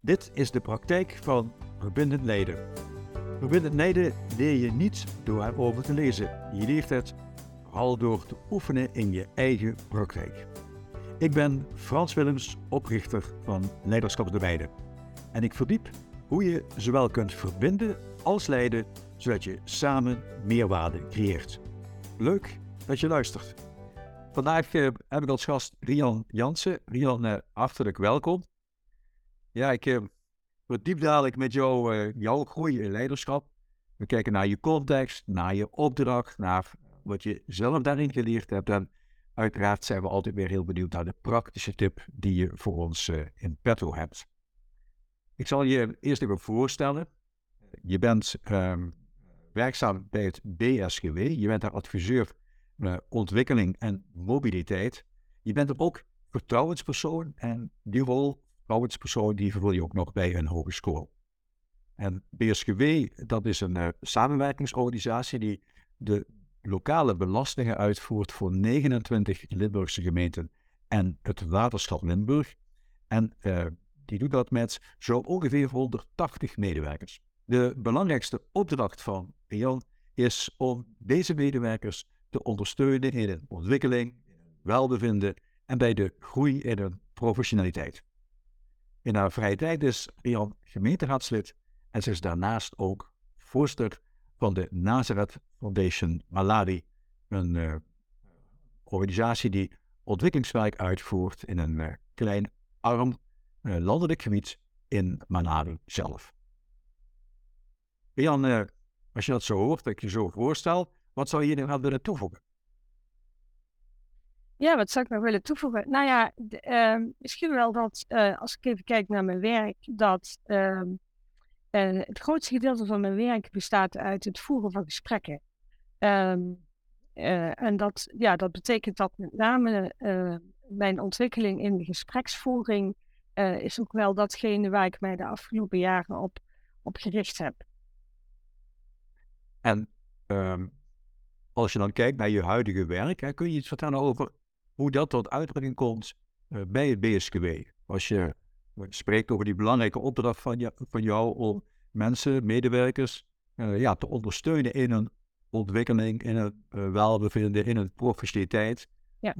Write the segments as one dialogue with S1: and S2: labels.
S1: Dit is de praktijk van verbindend leiden. Verbindend leiden leer je niet door erover te lezen. Je leert het vooral door te oefenen in je eigen praktijk. Ik ben Frans Willems, oprichter van Leiderschap de Weide. En ik verdiep hoe je zowel kunt verbinden als leiden, zodat je samen meerwaarde creëert. Leuk dat je luistert. Vandaag eh, heb ik als gast Rian Jansen. Rian, eh, hartelijk welkom. Ja, ik verdiep dadelijk met jou uh, jouw groei in leiderschap. We kijken naar je context, naar je opdracht, naar wat je zelf daarin geleerd hebt. En uiteraard zijn we altijd weer heel benieuwd naar de praktische tip die je voor ons uh, in petto hebt. Ik zal je eerst even voorstellen. Je bent um, werkzaam bij het BSGW. Je bent daar adviseur uh, ontwikkeling en mobiliteit. Je bent ook vertrouwenspersoon en die rol vertrouwenspersoon die vervul je ook nog bij een hogeschool. En BSGW, dat is een uh, samenwerkingsorganisatie die de lokale belastingen uitvoert voor 29 Limburgse gemeenten en het waterschap Limburg. En uh, die doet dat met zo ongeveer 180 medewerkers. De belangrijkste opdracht van Rian is om deze medewerkers te ondersteunen in hun ontwikkeling, welbevinden en bij de groei in hun professionaliteit. In haar vrije tijd is Rian gemeenteraadslid en ze is daarnaast ook voorzitter van de Nazareth Foundation Maladi, een uh, organisatie die ontwikkelingswerk uitvoert in een uh, klein, arm, uh, landelijk gebied in Malawi zelf. Rian, als je dat zo hoort, dat ik je zo voorstel, wat zou je nog willen toevoegen?
S2: Ja, wat zou ik nog willen toevoegen? Nou ja, uh, misschien wel dat uh, als ik even kijk naar mijn werk, dat uh, uh, het grootste gedeelte van mijn werk bestaat uit het voeren van gesprekken. Ehm, en dat, ja, dat betekent dat met name mijn ontwikkeling in de gespreksvoering is ook wel datgene waar ik mij de afgelopen jaren op, op gericht heb.
S1: En als je dan kijkt naar je huidige werk, hè, kun je iets vertellen over hoe dat tot uitdrukking komt uh, bij het BSKW? Als je spreekt over die belangrijke opdracht van, je, van jou om mensen, medewerkers, uh, ja, te ondersteunen in hun ontwikkeling, in het uh, welbevinden, in hun professionaliteit. Ja.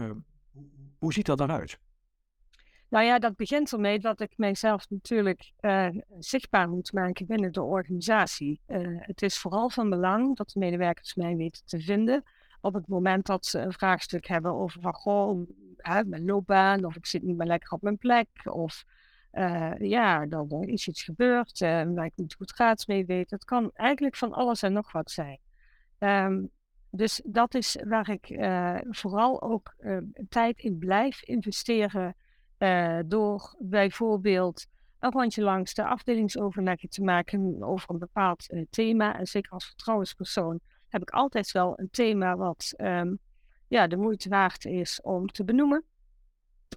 S1: hoe ziet dat dan uit?
S2: Nou ja, dat begint ermee dat ik mijzelf natuurlijk zichtbaar moet maken binnen de organisatie. Het is vooral van belang dat de medewerkers mij weten te vinden op het moment dat ze een vraagstuk hebben over van goh, mijn loopbaan, of ik zit niet meer lekker op mijn plek, of uh, ja, dan is iets gebeurd uh, waar ik niet goed gaat mee weet. Het kan eigenlijk van alles en nog wat zijn. Um, dus dat is waar ik vooral ook tijd in blijf investeren door bijvoorbeeld een rondje langs de afdelingsoverleggen te maken over een bepaald thema. En zeker als vertrouwenspersoon heb ik altijd wel een thema wat um, ja, de moeite waard is om te benoemen.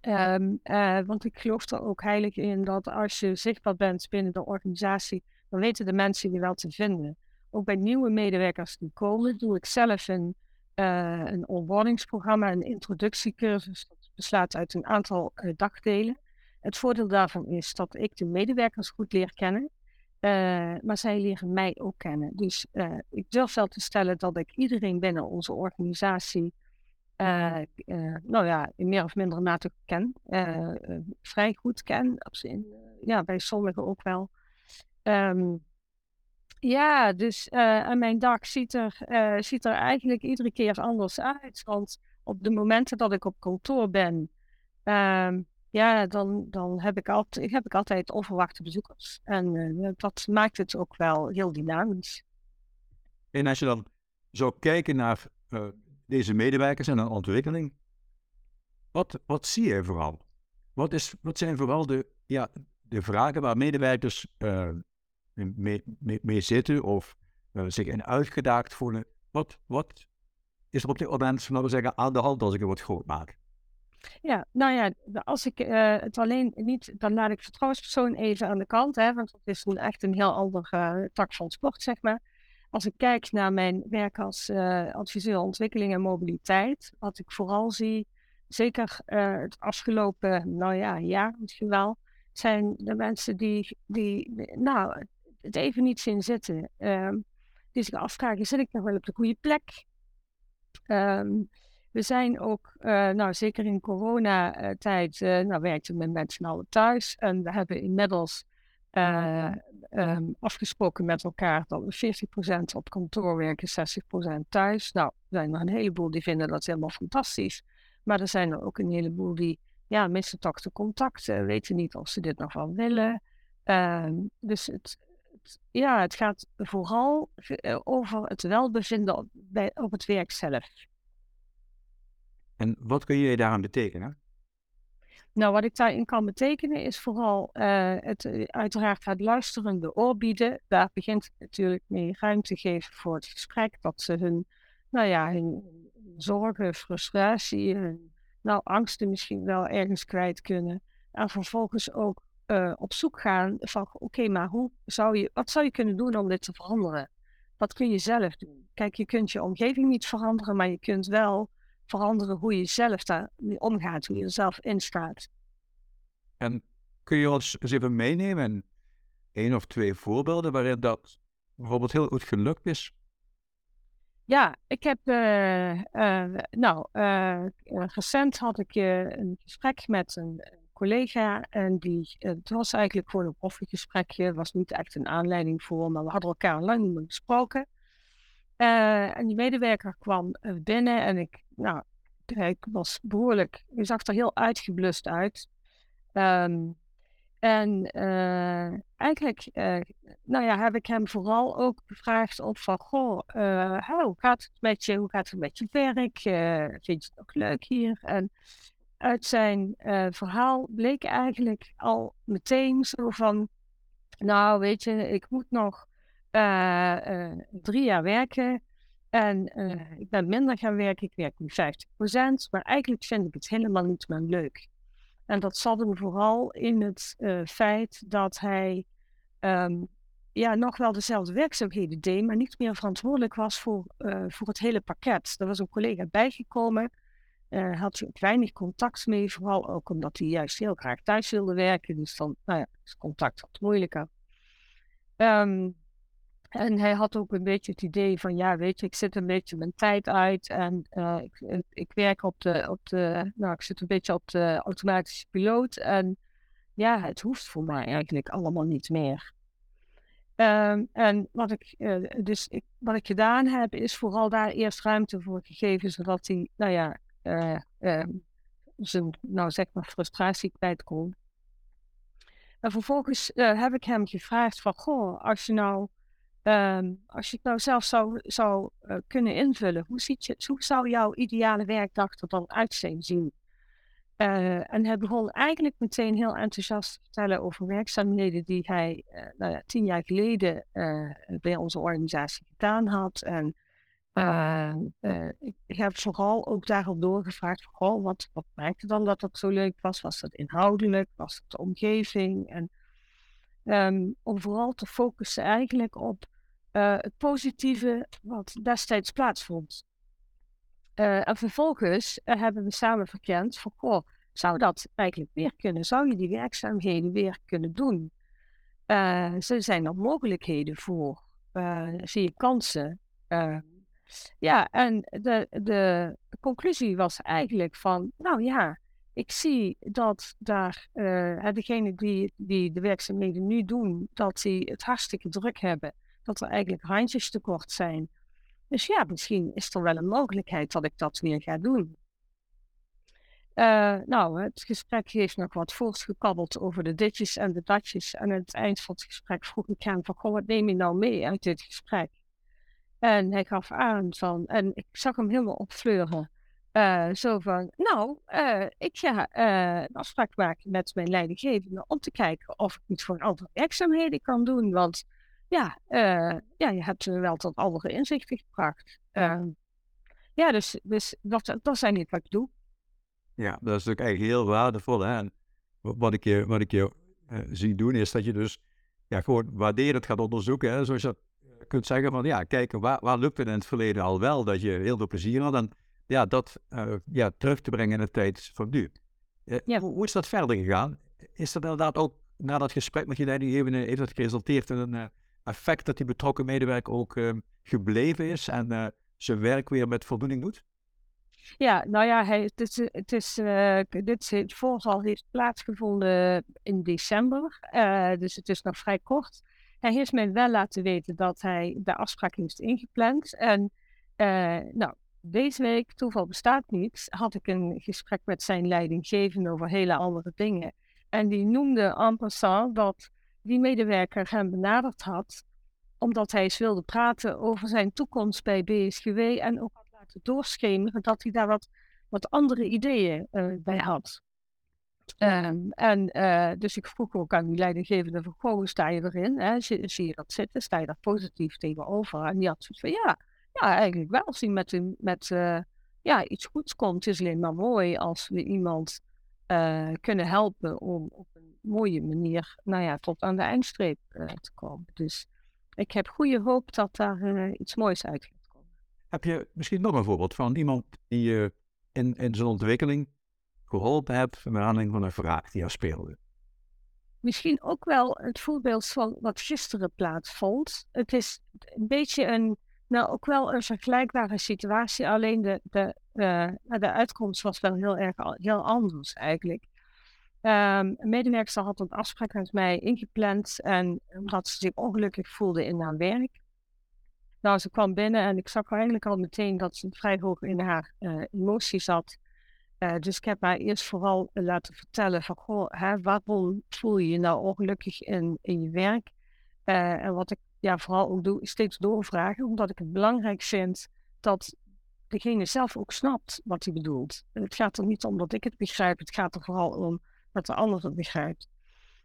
S2: Um, uh, want ik geloof er ook heilig in dat als je zichtbaar bent binnen de organisatie, dan weten de mensen je wel te vinden. Ook bij nieuwe medewerkers die komen, doe ik zelf een, uh, een onboardingsprogramma, een introductiecursus. Dat bestaat uit een aantal uh, dagdelen. Het voordeel daarvan is dat ik de medewerkers goed leer kennen. Uh, maar zij leren mij ook kennen. Dus uh, ik durf wel te stellen dat ik iedereen binnen onze organisatie, uh, nou ja, in meer of mindere mate ken. vrij goed ken. In, ja, bij sommigen ook wel. Um, ja, dus aan mijn dag ziet er, ziet er eigenlijk iedere keer anders uit. Want op de momenten dat ik op kantoor ben, um, ja, dan, dan heb, ik altijd, heb ik altijd onverwachte bezoekers. En uh, dat maakt het ook wel heel dynamisch.
S1: En als je dan zou kijken naar uh, deze medewerkers en hun ontwikkeling, wat, wat zie je vooral? Wat, is, wat zijn vooral de, ja, de vragen waar medewerkers mee, mee, mee, zitten of zich in uitgedaagd voelen? Wat, wat is er op dit moment, laten we zeggen, aan de hand als ik het wat groot maak?
S2: Ja, nou ja, als ik uh, het alleen niet, dan laat ik vertrouwenspersoon even aan de kant, hè, want dat is een echt een heel andere uh, tak van sport, zeg maar. Als ik kijk naar mijn werk als uh, adviseur ontwikkeling en mobiliteit, wat ik vooral zie, zeker het afgelopen, nou ja, jaar misschien wel, zijn de mensen die, die nou, het even niet zien zitten. Ehm, die zich afvragen, zit ik nog wel op de goede plek? Ehm, we zijn ook, uh, nou zeker in coronatijd, uh, nou werkten we met z'n allen thuis. En we hebben inmiddels uh, um, afgesproken met elkaar dat we 40% op kantoor werken, 60% thuis. Nou, er zijn er een heleboel die vinden dat helemaal fantastisch. Maar er zijn er ook een heleboel die ja, missen toch de contacten, weten niet of ze dit nog wel willen. Uh, dus het, ja, het gaat vooral over het welbevinden op het werk zelf.
S1: En wat kun je daaraan betekenen?
S2: Nou, wat ik daarin kan betekenen is vooral uh, het, eh, uiteraard het luisterende oor bieden. Daar begint natuurlijk mee ruimte geven voor het gesprek. Dat ze hun, nou ja, hun zorgen, frustratie, hun, nou, angsten misschien wel ergens kwijt kunnen. En vervolgens ook uh, op zoek gaan van, oké, maar hoe zou je, wat zou je kunnen doen om dit te veranderen? Wat kun je zelf doen? Kijk, je kunt je omgeving niet veranderen, maar je kunt wel veranderen hoe je zelf daarmee omgaat, hoe je er zelf in staat.
S1: En kun je ons eens even meenemen in één of twee voorbeelden waarin dat bijvoorbeeld heel goed gelukt is?
S2: Ja, ik heb, uh, uh, nou, uh, recent had ik een gesprek met een collega en die, het was eigenlijk gewoon een koffiegesprekje, was niet echt een aanleiding voor, maar we hadden elkaar lang niet meer gesproken. Uh, en die medewerker kwam binnen en ik, nou, ik was behoorlijk, ik zag er heel uitgeblust uit. Um, en uh, eigenlijk, uh, nou ja, heb ik hem vooral ook gevraagd op van, goh, hoe gaat het met je? Hoe gaat het met je werk? vind je het ook leuk hier? En uit zijn verhaal bleek eigenlijk al meteen zo van, nou weet je, ik moet nog drie jaar werken. En uh, ik ben minder gaan werken. Ik werk nu 50%. Maar eigenlijk vind ik het helemaal niet meer leuk. En dat zat hem vooral in het feit dat hij um, ja, nog wel dezelfde werkzaamheden deed, maar niet meer verantwoordelijk was voor, voor het hele pakket. Er was een collega bijgekomen. Had hij ook weinig contact mee, vooral ook omdat hij juist heel graag thuis wilde werken. Dus dan, nou ja, is contact wat moeilijker. Um, en hij had ook een beetje het idee van, ja, weet je, ik zit een beetje mijn tijd uit en uh, ik, ik, werk op de, op de, nou, ik zit een beetje op de automatische piloot en ja, het hoeft voor mij eigenlijk allemaal niet meer. Um, en wat ik, uh, dus ik, wat ik gedaan heb, is vooral daar eerst ruimte voor gegeven, zodat hij, nou ja, uh, zijn, nou zeg maar, frustratie kwijt kon. En vervolgens heb ik hem gevraagd van, goh, als je nou Um, als je het nou zelf zou, zou uh, kunnen invullen, hoe, ziet je, hoe zou jouw ideale werkdag er dan uit zien? Uh, en hij begon eigenlijk meteen heel enthousiast te vertellen over werkzaamheden die hij uh, nou ja, tien jaar geleden bij onze organisatie gedaan had. En ik, heb vooral ook daarop doorgevraagd: goh, wat, wat maakte dan dat dat zo leuk was? Was dat inhoudelijk? Was het de omgeving? En um, om vooral te focussen eigenlijk op uh, het positieve wat destijds plaatsvond. Uh, en vervolgens uh, hebben we samen verkend van, goh, zou dat eigenlijk weer kunnen? Zou je die werkzaamheden weer kunnen doen? zijn er mogelijkheden voor? zie je kansen? ja, en de, de conclusie was eigenlijk van, nou ja, ik zie dat daar degenen die, die de werkzaamheden nu doen, dat die het hartstikke druk hebben dat er eigenlijk handjes tekort zijn. Dus ja, misschien is er wel een mogelijkheid dat ik dat weer ga doen. Uh, nou, het gesprek heeft nog wat voortgekabbeld over de ditjes en de datjes. En aan het eind van het gesprek vroeg ik hem van, goh, wat neem je nou mee uit dit gesprek? En hij gaf aan van, en ik zag hem helemaal opfleuren. Uh, zo van, nou, uh, ik ga een afspraak maken met mijn leidinggevende om te kijken of ik niet voor andere werkzaamheden kan doen. Want ja, uh, ja, je hebt wel tot andere inzichten gebracht. Uh, ja, dus, dus dat, dat zijn niet wat ik doe.
S1: Ja, dat is natuurlijk eigenlijk heel waardevol. Hè? En wat ik je, wat ik je uh, zie doen, is dat je dus ja, gewoon waarderend gaat onderzoeken. Hè? Zoals je kunt zeggen van ja, kijk, waar, waar lukte het in het verleden al wel dat je heel veel plezier had. En ja, dat ja, terug te brengen in de tijd van nu. Ja. Hoe, hoe, is dat verder gegaan? Is dat inderdaad ook na dat gesprek met je leidinggevende, heeft dat geresulteerd in een effect dat die betrokken medewerker ook ehm, gebleven is en zijn werk weer met voldoening doet?
S2: Ja, nou ja, hij, het is, het is, uh, dit het voorval heeft plaatsgevonden in december, uh, dus het is nog vrij kort. Hij heeft mij wel laten weten dat hij de afspraak heeft ingepland. En nou, deze week, toeval bestaat niet, had ik een gesprek met zijn leidinggevende over hele andere dingen. En die noemde en passant dat die medewerker hem benaderd had, omdat hij eens wilde praten over zijn toekomst bij BSGW en ook doorschemeren dat hij daar wat, wat andere ideeën uh, bij had. Um, en uh, dus ik vroeg ook aan die leidinggevende van, goh, hoe sta je erin? Hè? Zie, zie, je dat zitten? Sta je daar positief tegenover? En die had zoiets van, ja, ja eigenlijk wel. Als hij met, met uh, ja, iets goeds komt, is alleen maar mooi als we iemand kunnen helpen om op mooie manier, nou ja, tot aan de eindstreep te komen. Dus ik heb goede hoop dat daar iets moois uit gaat.
S1: Heb je misschien nog een voorbeeld van iemand die je in, in zijn ontwikkeling geholpen hebt met aanleiding van een vraag die jou speelde?
S2: Misschien ook wel het voorbeeld van wat gisteren plaatsvond. Het is een beetje een, nou ook wel een vergelijkbare situatie, alleen de, de, uh, de uitkomst was wel heel erg heel anders eigenlijk. Um, een medewerker had een afspraak met mij ingepland en omdat ze zich ongelukkig voelde in haar werk. Nou, ze kwam binnen en ik zag eigenlijk al meteen dat ze vrij hoog in haar uh, emotie zat. Uh, dus ik heb haar eerst vooral laten vertellen van, goh, hè, waarom voel je je nou ongelukkig in, in je werk? Uh, en wat ik ja, vooral ook doe, steeds doorvragen, omdat ik het belangrijk vind dat degene zelf ook snapt wat hij bedoelt. Het gaat er niet om dat ik het begrijp, het gaat er vooral om dat de ander begrijpt.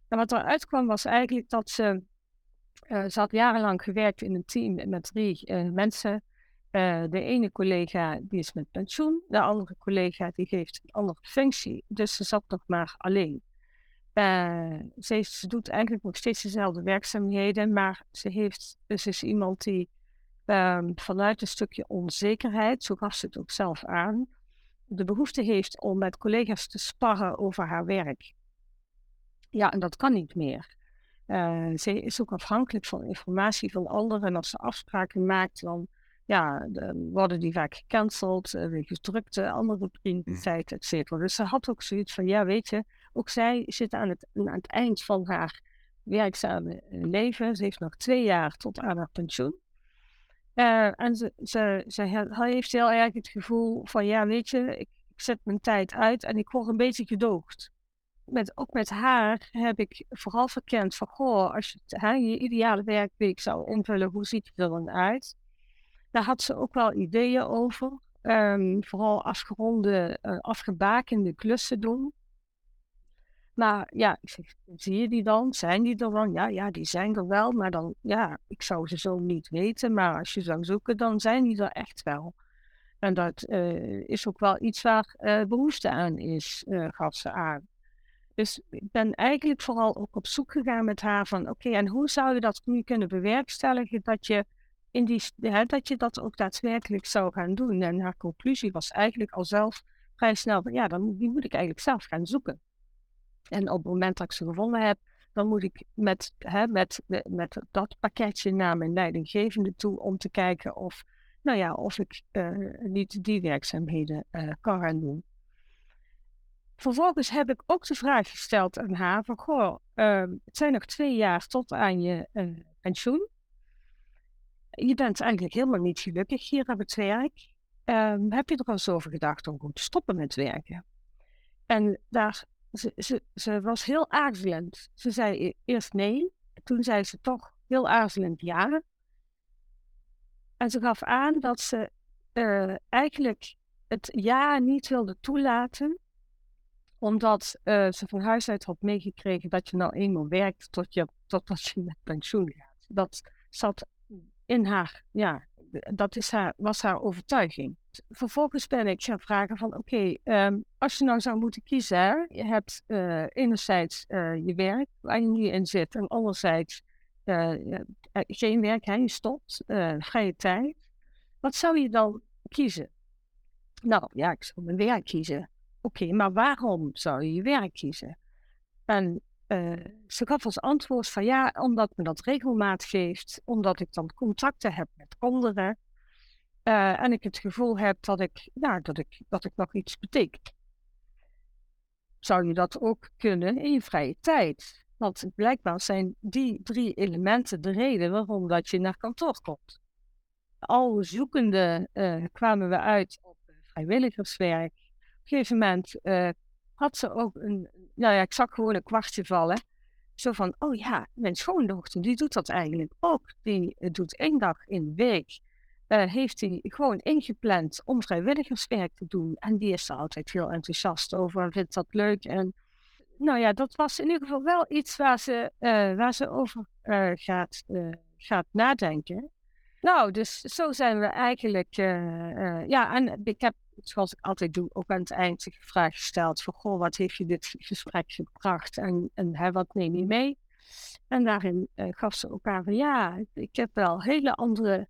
S2: En wat eruit kwam was eigenlijk dat ze uh, ze had jarenlang gewerkt in een team met drie uh, mensen. Uh, de ene collega die is met pensioen, de andere collega die heeft een andere functie, dus ze zat nog maar alleen. Ze, ze, doet eigenlijk nog steeds dezelfde werkzaamheden, maar ze, heeft, ze is iemand die um, vanuit een stukje onzekerheid, zo gaf ze het ook zelf aan, de behoefte heeft om met collega's te sparren over haar werk. Ja, en dat kan niet meer. Uh, ze is ook afhankelijk van informatie van anderen. En als ze afspraken maakt, dan ja, de, worden die vaak gecanceld, uh, wegens drukte, andere prioriteit, et cetera. Dus ze had ook zoiets van, ja, weet je, ook zij zit aan het, aan het eind van haar werkzame leven. Ze heeft nog twee jaar tot aan haar pensioen. Uh, en ze, ze, ze heeft heel erg het gevoel van, ja, weet je, ik, ik zet mijn tijd uit en ik word een beetje gedoogd met, ook met haar heb ik vooral verkend van, goh, als je je ideale werkweek zou invullen, hoe ziet het er dan uit? Daar had ze ook wel ideeën over. Um, vooral afgeronde, uh, afgebakende klussen doen. Maar ja, ik zeg, zie je die dan? Zijn die er dan? Ja, ja, die zijn er wel, maar dan, ja, ik zou ze zo niet weten. Maar als je zou zoeken, dan zijn die er echt wel. En dat uh, is ook wel iets waar uh, behoefte aan is, gaf ze aan. Dus ik ben eigenlijk vooral ook op zoek gegaan met haar van oké, en hoe zou je dat nu kunnen bewerkstelligen dat je, in die, hè, dat je dat ook daadwerkelijk zou gaan doen. En haar conclusie was eigenlijk al zelf vrij snel ja, dan die moet ik eigenlijk zelf gaan zoeken. En op het moment dat ik ze gevonden heb, dan moet ik met, hè, met, met dat pakketje naar mijn leidinggevende toe om te kijken of, nou ja, of ik uh, niet die werkzaamheden uh, kan gaan doen. Vervolgens heb ik ook de vraag gesteld aan haar van, goh, uh, het zijn nog twee jaar tot aan je uh, pensioen. Je bent eigenlijk helemaal niet gelukkig hier op het werk. Um, heb je er al eens over gedacht om te stoppen met werken? En daar, ze, ze, was heel aarzelend. Ze zei e-, eerst nee, toen zei ze toch heel aarzelend ja. En ze gaf aan dat ze uh, eigenlijk het ja niet wilde toelaten omdat uh, ze van huis uit had meegekregen dat je nou eenmaal werkt tot je, totdat je met pensioen gaat. Dat zat in haar, ja, dat is haar, was haar overtuiging. Vervolgens ben ik gaan vragen van oké, ehm, als je nou zou moeten kiezen, je hebt uh, enerzijds uh, je werk waar je nu in zit en anderzijds geen werk, hè, je stopt, vrije tijd. Wat zou je dan kiezen? Nou ja, ik zou mijn werk kiezen. Oké, maar waarom zou je je werk kiezen? En ze gaf als antwoord van ja, omdat me dat regelmaat geeft, omdat ik dan contacten heb met anderen. en ik het gevoel heb dat ik, ja, dat ik, dat ik nog iets betekent. Zou je dat ook kunnen in je vrije tijd? Want blijkbaar zijn die drie elementen de reden waarom dat je naar kantoor komt. Al zoekende uh, kwamen we uit op vrijwilligerswerk. Op een gegeven moment had ze ook een, nou ja, ik zag gewoon een kwartje vallen. Zo van, oh ja, mijn schoondochter, die doet dat eigenlijk ook. Die uh, doet één dag in de week, heeft hij gewoon ingepland om vrijwilligerswerk te doen. En die is er altijd heel enthousiast over en vindt dat leuk. En nou ja, dat was in ieder geval wel iets waar ze, uh, waar ze over gaat, gaat nadenken. Nou, dus zo zijn we eigenlijk. ja, en ik heb, zoals ik altijd doe, ook aan het eind de vraag gesteld: van goh, wat heeft je dit gesprek gebracht en, en hè, wat neem je mee? En daarin gaf ze elkaar van ja, ik heb wel hele andere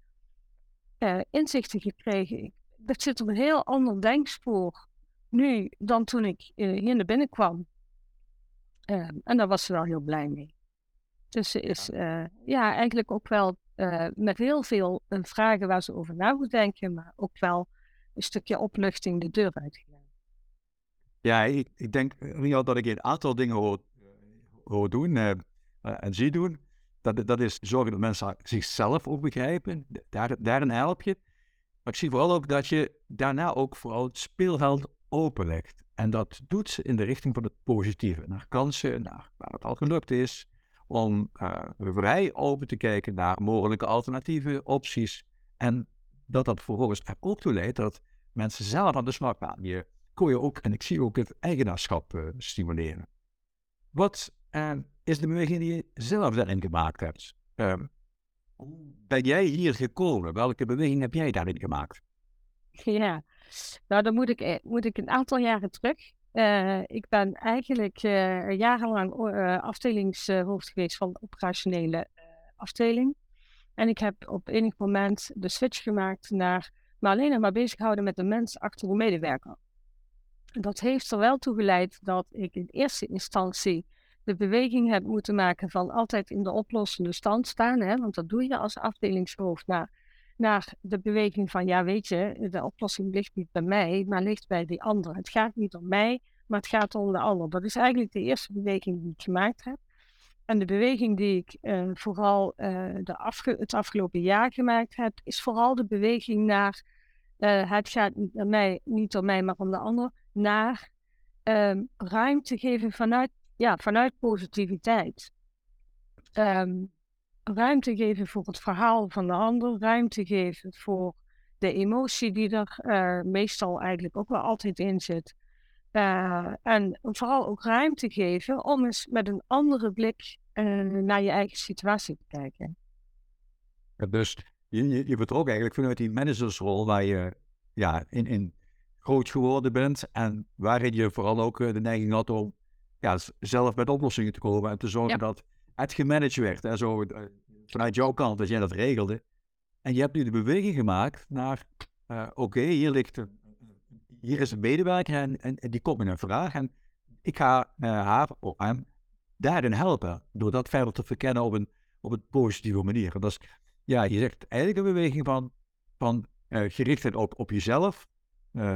S2: inzichten gekregen. Dat zit op een heel ander denkspoor nu dan toen ik hier naar binnen kwam. Ehm, en daar was ze wel heel blij mee. Dus ze is ja, eigenlijk ook wel met heel veel vragen waar ze over na moet denken, maar ook wel een stukje opluchting de deur uitgegaan.
S1: Ja, ik, ik denk Rio, dat ik een aantal dingen hoor, hoor doen en zie doen. Dat, dat is zorgen dat mensen zichzelf ook begrijpen. Daar, daarin help je. Maar ik zie vooral ook dat je daarna ook vooral het speelveld openlegt. En dat doet ze in de richting van het positieve, naar kansen, naar waar het al gelukt is, om vrij open te kijken naar mogelijke alternatieve opties. En dat dat vervolgens er ook toe leidt dat mensen zelf aan de slag gaan. Je kon je ook, en ik zie ook het eigenaarschap uh, stimuleren. Wat is de beweging die je zelf daarin gemaakt hebt? Ehm, hoe ben jij hier gekomen? Welke beweging heb jij daarin gemaakt?
S2: Ja, nou, dan moet ik, eh, moet ik een aantal jaren terug. Uh, ik ben eigenlijk jarenlang afdelingshoofd geweest van de operationele afdeling. En ik heb op enig moment de switch gemaakt naar maar alleen maar bezighouden met de mens achter de medewerker. Dat heeft er wel toe geleid dat ik in eerste instantie de beweging heb moeten maken van altijd in de oplossende stand staan. Hè, want dat doe je als afdelingshoofd. naar naar de beweging van, ja weet je, de oplossing ligt niet bij mij, maar ligt bij die ander. Het gaat niet om mij, maar het gaat om de ander. Dat is eigenlijk de eerste beweging die ik gemaakt heb. En de beweging die ik uh, vooral uh, de het afgelopen jaar gemaakt heb, is vooral de beweging naar, uh, het gaat mij, niet om mij, maar om de ander, naar um, ruimte geven vanuit, ja, vanuit positiviteit. Um, ruimte geven voor het verhaal van de ander, ruimte geven voor de emotie die er meestal eigenlijk ook wel altijd in zit. Uh, en vooral ook ruimte geven om eens met een andere blik uh, naar je eigen situatie te kijken.
S1: Ja, dus je, je, je vertrok eigenlijk vanuit die managersrol waar je ja, in, in groot geworden bent en waarin je vooral ook de neiging had om ja, zelf met oplossingen te komen en te zorgen dat het gemanaged werd. Hè, zo, eh, vanuit jouw kant, dat jij dat regelde. En je hebt nu de beweging gemaakt naar, uh, oké, hier ligt een, hier is een medewerker en, en, die komt met een vraag. En ik ga uh, haar of hem daarin helpen, door dat verder te verkennen op een, op een positieve manier. En dat is, ja, je zegt eigenlijk een beweging van, van uh, gerichtheid op, op jezelf,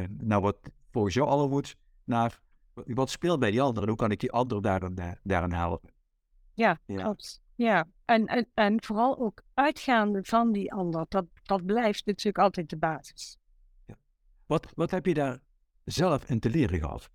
S1: naar wat volgens jou allemaal moet, naar wat speelt bij die ander en hoe kan ik die ander daarin, daarin helpen.
S2: Ja, ja. klopt. Ja, en, en, en vooral ook uitgaande van die ander. Dat, dat blijft natuurlijk altijd de basis.
S1: Wat, wat heb je daar zelf in te leren gehad?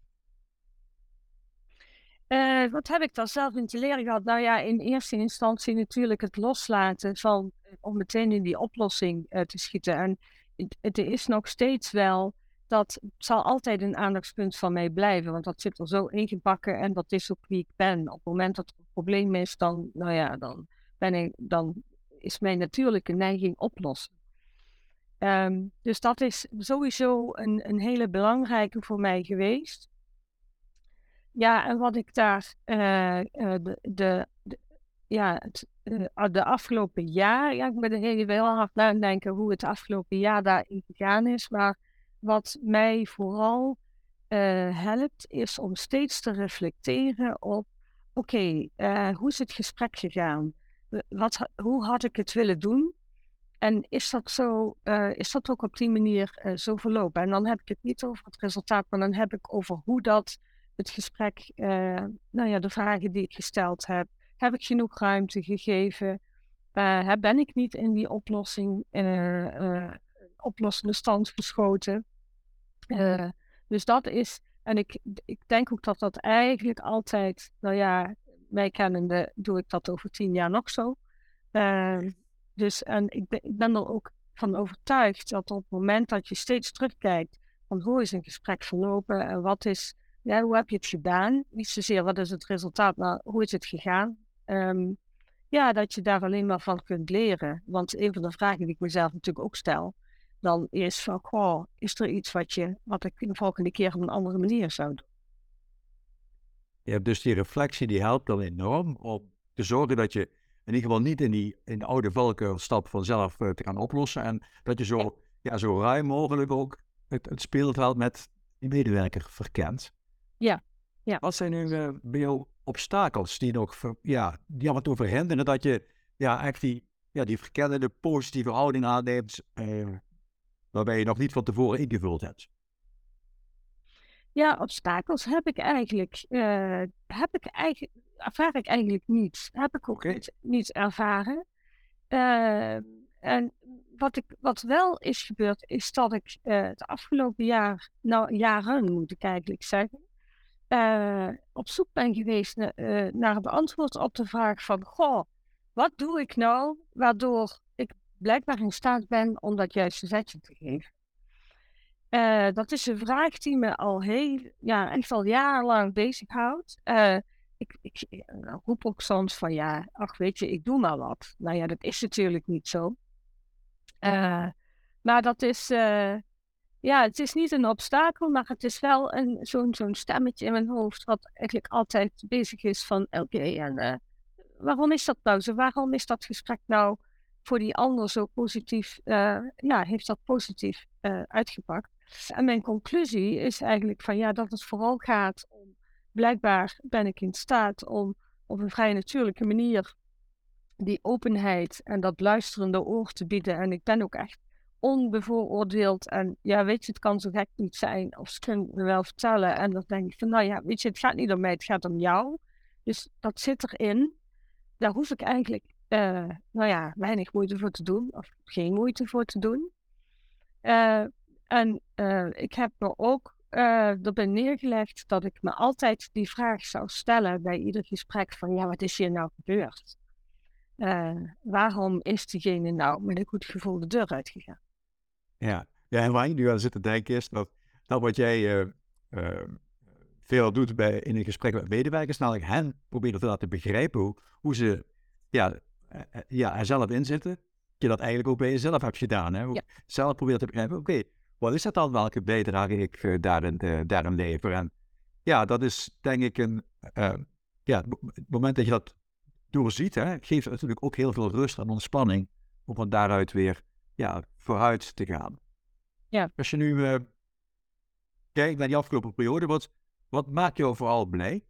S2: Uh, wat heb ik daar zelf in te leren gehad? Nou ja, in eerste instantie natuurlijk het loslaten van om meteen in die oplossing uh, te schieten. En het, het, is nog steeds wel dat zal altijd een aandachtspunt van mij blijven, want dat zit er zo ingebakken en dat is ook wie ik ben. Op het moment dat er een probleem is, dan, nou ja, dan, ben ik, dan is mijn natuurlijke neiging oplossen. Um, dus dat is sowieso een, een hele belangrijke voor mij geweest. Ja, en wat ik daar uh, de, de, de, ja, het, uh, de afgelopen jaar, ja, ik ben er heel hard nadenken hoe het afgelopen jaar daarin gegaan is, maar wat mij vooral helpt, is om steeds te reflecteren op oké, eh, hoe is het gesprek gegaan? Wat, hoe had ik het willen doen? En is dat, zo, uh, is dat ook op die manier uh, zo verlopen? En dan heb ik het niet over het resultaat, maar dan heb ik over hoe dat het gesprek, nou ja, de vragen die ik gesteld heb, heb ik genoeg ruimte gegeven? ben ik niet in die oplossing, oplossende stand geschoten? dus dat is en ik, ik denk ook dat dat eigenlijk altijd, nou ja, mij kennende doe ik dat over tien jaar nog zo. Dus en ik ben, ik ben er ook van overtuigd dat op het moment dat je steeds terugkijkt van hoe is een gesprek verlopen en wat is, ja, hoe heb je het gedaan? Niet zozeer wat is het resultaat, maar hoe is het gegaan? Um, ja, dat je daar alleen maar van kunt leren. Want een van de vragen die ik mezelf natuurlijk ook stel, dan is van, goh, is er iets wat, je, wat ik de volgende keer op een andere manier zou doen?
S1: Je hebt dus die reflectie, die helpt dan enorm om te zorgen dat je in ieder geval niet in die in de oude valkuil stapt vanzelf uh, te gaan oplossen. En dat je zo, ja. zo ruim mogelijk ook het, het speelveld met die medewerker verkent.
S2: Ja. ja.
S1: Wat zijn nu uh, bij jou obstakels die nog ja, die en toe verhinderen dat je ja, echt die, ja, die verkennende positieve houding aanneemt uh, waarbij je nog niet van tevoren ingevuld hebt?
S2: Ja, obstakels heb ik eigenlijk, uh, heb ik eigenlijk, ervaar ik eigenlijk niet. Heb ik ook niet, niet ervaren. Uh, en wat, ik, wat wel is gebeurd, is dat ik uh, het afgelopen jaar, nou jaren moet ik eigenlijk zeggen, op zoek ben geweest naar het antwoord op de vraag van, goh, wat doe ik nou waardoor blijkbaar in staat ben om dat juiste zetje te geven. Uh, dat is een vraag die me al heel, ja, echt al jarenlang bezighoudt. Uh, ik, ik, ik, roep ook soms van ja, ach weet je, ik doe maar wat. Nou ja, dat is natuurlijk niet zo. Maar dat is, ja, het is niet een obstakel, maar het is wel een, zo'n, zo'n stemmetje in mijn hoofd wat eigenlijk altijd bezig is van oké, en waarom is dat nou zo? Waarom is dat gesprek nou voor die ander zo positief, uh, ja, heeft dat positief uh, uitgepakt. En mijn conclusie is eigenlijk van ja, dat het vooral gaat om, blijkbaar ben ik in staat om op een vrij natuurlijke manier die openheid en dat luisterende oor te bieden. En ik ben ook echt onbevooroordeeld. En ja, weet je, het kan zo gek niet zijn. Of ze kunnen me wel vertellen. En dan denk ik van, nou ja, weet je, het gaat niet om mij, het gaat om jou. Dus dat zit erin. Daar hoef ik eigenlijk uh, nou ja, weinig moeite voor te doen, of geen moeite voor te doen. Uh, en uh, ik heb me ook erbij neergelegd dat ik me altijd die vraag zou stellen bij ieder gesprek van ja, wat is hier nou gebeurd? waarom is diegene nou met een goed gevoel de deur uitgegaan?
S1: Ja, ja en waar je nu aan zit te denken is dat, dat wat jij veel doet bij, in een gesprek met medewerkers, namelijk hen proberen te laten begrijpen hoe, hoe ze ja, eh, eh, ja, er zelf in zitten, je dat eigenlijk ook bij jezelf hebt gedaan. Hè? Zelf probeert te begrijpen, oké, wat is dat dan, welke bijdrage ik uh, daarin, uh, daarin lever? En ja, dat is denk ik een, uh, ja, het moment dat je dat doorziet, hè, geeft het natuurlijk ook heel veel rust en ontspanning om van daaruit weer ja, vooruit te gaan.
S2: Ja.
S1: Als je nu kijkt naar die afgelopen periode, wat, wat maakt jou vooral blij?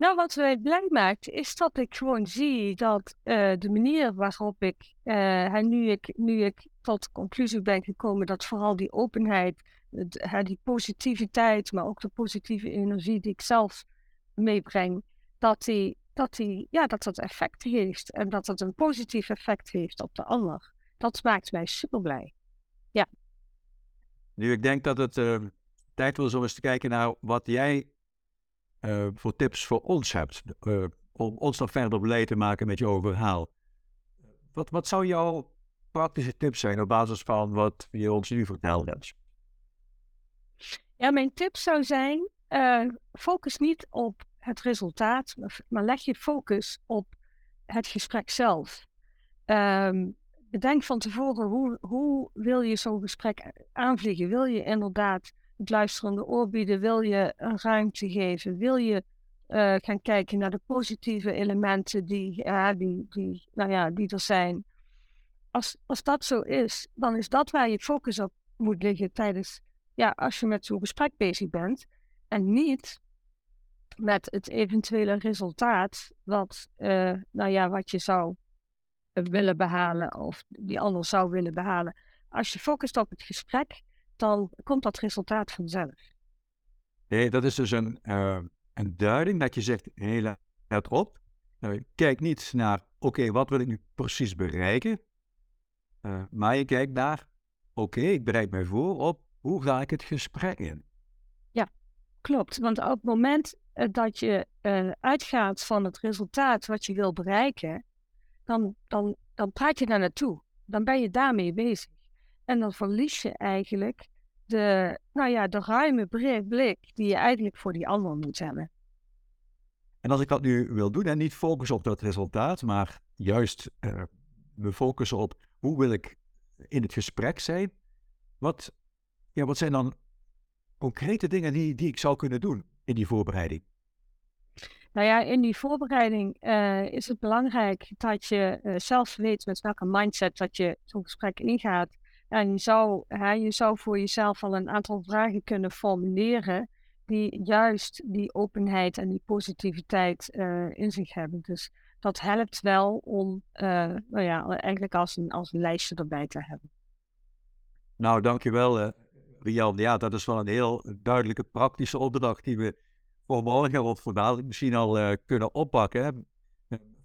S2: Nou, wat mij blij maakt, is dat ik gewoon zie dat uh, de manier waarop ik, uh, nu ik, nu ik tot conclusie ben gekomen dat vooral die openheid, het, die positiviteit, maar ook de positieve energie die ik zelf meebreng, dat die, dat die, ja, dat dat effect heeft en dat het een positief effect heeft op de ander. Dat maakt mij super blij. Ja.
S1: Nu, ik denk dat het uh, tijd was om eens te kijken naar wat jij uh, voor tips voor ons hebt. Uh, om ons nog verder blij te maken met jouw verhaal. Wat, wat zou jouw praktische tips zijn op basis van wat je ons nu verteld hebt?
S2: Ja, mijn tip zou zijn: uh, focus niet op het resultaat, maar leg je focus op het gesprek zelf. Um, bedenk van tevoren hoe, hoe wil je zo'n gesprek aanvliegen. Wil je inderdaad het luisterende oor bieden? Wil je een ruimte geven? Wil je uh, gaan kijken naar de positieve elementen die, uh, die, die, nou ja, die er zijn? Als, als dat zo is, dan is dat waar je focus op moet liggen tijdens, ja, als je met zo'n gesprek bezig bent. En niet met het eventuele resultaat wat, uh, nou ja, wat je zou willen behalen of die ander zou willen behalen. Als je focust op het gesprek, dan komt dat resultaat vanzelf.
S1: Nee, dat is dus een, uh, een duiding dat je zegt, hé, let op. Uh, kijk niet naar, oké, wat wil ik nu precies bereiken? Uh, maar je kijkt naar, oké, ik bereid mij voor op, hoe ga ik het gesprek in?
S2: Ja, klopt. Want op het moment dat je uitgaat van het resultaat wat je wil bereiken, dan, dan, dan praat je daar naartoe. Dan ben je daarmee bezig. En dan verlies je eigenlijk de, nou ja, de ruime blik die je eigenlijk voor die ander moet hebben.
S1: En als ik dat nu wil doen en niet focussen op dat resultaat, maar juist uh, me focussen op hoe wil ik in het gesprek zijn, wat, ja, wat zijn dan concrete dingen die, die ik zou kunnen doen in die voorbereiding?
S2: Nou ja, in die voorbereiding uh, is het belangrijk dat je uh, zelf weet met welke mindset dat je zo'n gesprek ingaat. En je zou, je zou voor jezelf al een aantal vragen kunnen formuleren die juist die openheid en die positiviteit uh, in zich hebben. Dus dat helpt wel om, nou ja, eigenlijk als een, als een lijstje erbij te hebben.
S1: Nou, dankjewel, Rian. Ja, dat is wel een heel duidelijke praktische opdracht die we voor morgen of voor misschien al uh, kunnen oppakken.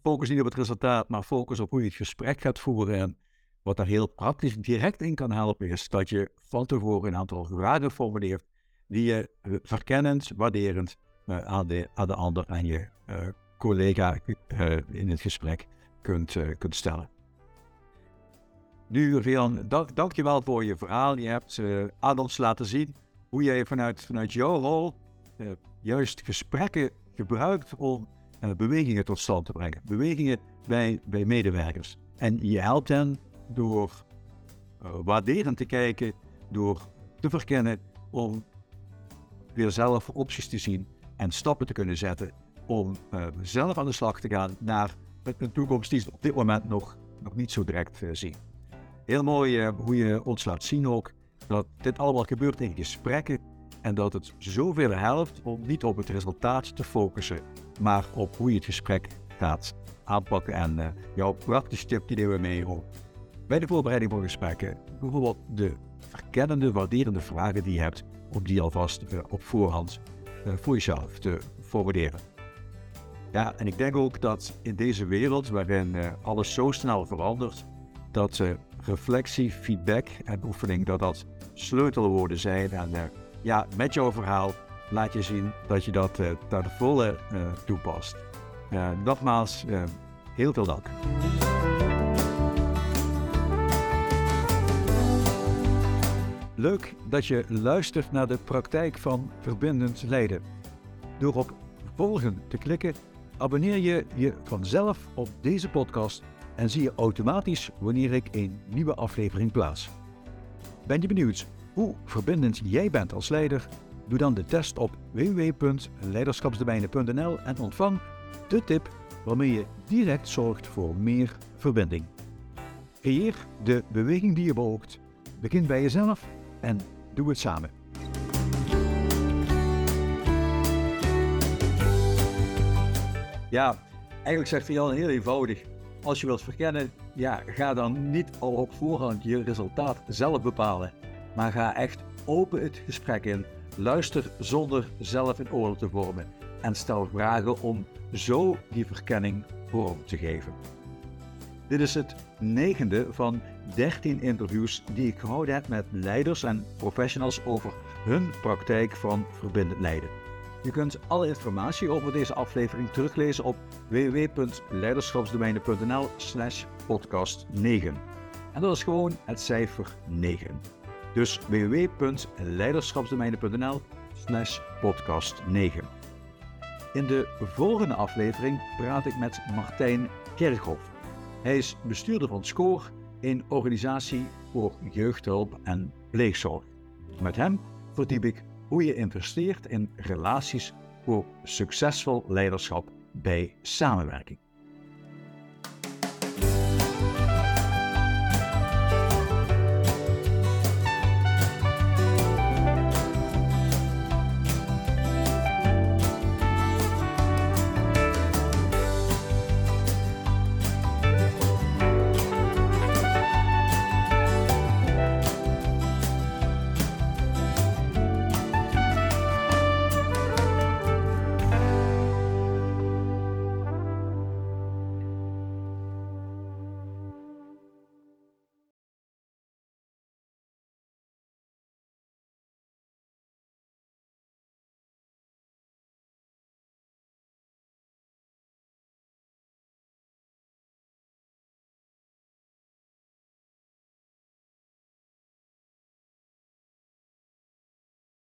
S1: Focus niet op het resultaat, maar focus op hoe je het gesprek gaat voeren. En wat daar heel praktisch direct in kan helpen, is dat je van tevoren een aantal vragen formuleert die je eh, verkennend, waarderend uh, aan, de, aan de ander en je uh, collega in het gesprek kunt, kunt stellen. Nu, Rian, dank, dank je wel voor je verhaal. Je hebt aan ons laten zien hoe jij vanuit, vanuit jouw rol juist gesprekken gebruikt om bewegingen tot stand te brengen. Bewegingen bij, bij medewerkers. En je helpt hen door uh, waarderend te kijken, door te verkennen, om weer zelf opties te zien en stappen te kunnen zetten om uh, zelf aan de slag te gaan naar een toekomst die ze op dit moment nog, nog niet zo direct zien. Heel mooi hoe je ons laat zien ook dat dit allemaal gebeurt in gesprekken en dat het zoveel helpt om niet op het resultaat te focussen, maar op hoe je het gesprek gaat aanpakken. En jouw praktische tip die we mee om bij de voorbereiding van gesprekken bijvoorbeeld de verkennende, waarderende vragen die je hebt, om die alvast uh, op voorhand uh, voor jezelf te formuleren. Ja, en ik denk ook dat in deze wereld waarin alles zo snel verandert, dat reflectie, feedback en oefening, dat dat sleutelwoorden zijn en ja, met jouw verhaal laat je zien dat je dat uh, de volle toepast. Nogmaals, heel veel dank. Leuk dat je luistert naar de praktijk van verbindend leiden. Door op volgen te klikken, abonneer je je vanzelf op deze podcast en zie je automatisch wanneer ik een nieuwe aflevering plaats. Ben je benieuwd hoe verbindend jij bent als leider? Doe dan de test op www.leiderschapsdomeinen.nl en ontvang de tip waarmee je direct zorgt voor meer verbinding. Creëer de beweging die je beoogt. Begin bij jezelf en doe het samen. Ja, eigenlijk zegt Jan heel eenvoudig. Als je wilt verkennen, ja, ga dan niet al op voorhand je resultaat zelf bepalen. Maar ga echt open het gesprek in. Luister zonder zelf een oordeel te vormen. En stel vragen om zo die verkenning vorm te geven. Dit is het negende van 13 interviews die ik gehouden heb met leiders en professionals over hun praktijk van verbindend leiden. Je kunt alle informatie over deze aflevering teruglezen op www.leiderschapsdomeinen.nl slash podcast 9. En dat is gewoon het cijfer 9. Dus www.leiderschapsdomeinen.nl slash podcast 9. In de volgende aflevering praat ik met Martijn Kerkhoff. Hij is bestuurder van SCORE, een organisatie voor jeugdhulp en pleegzorg. Met hem verdiep ik hoe je investeert in relaties voor succesvol leiderschap bij samenwerking.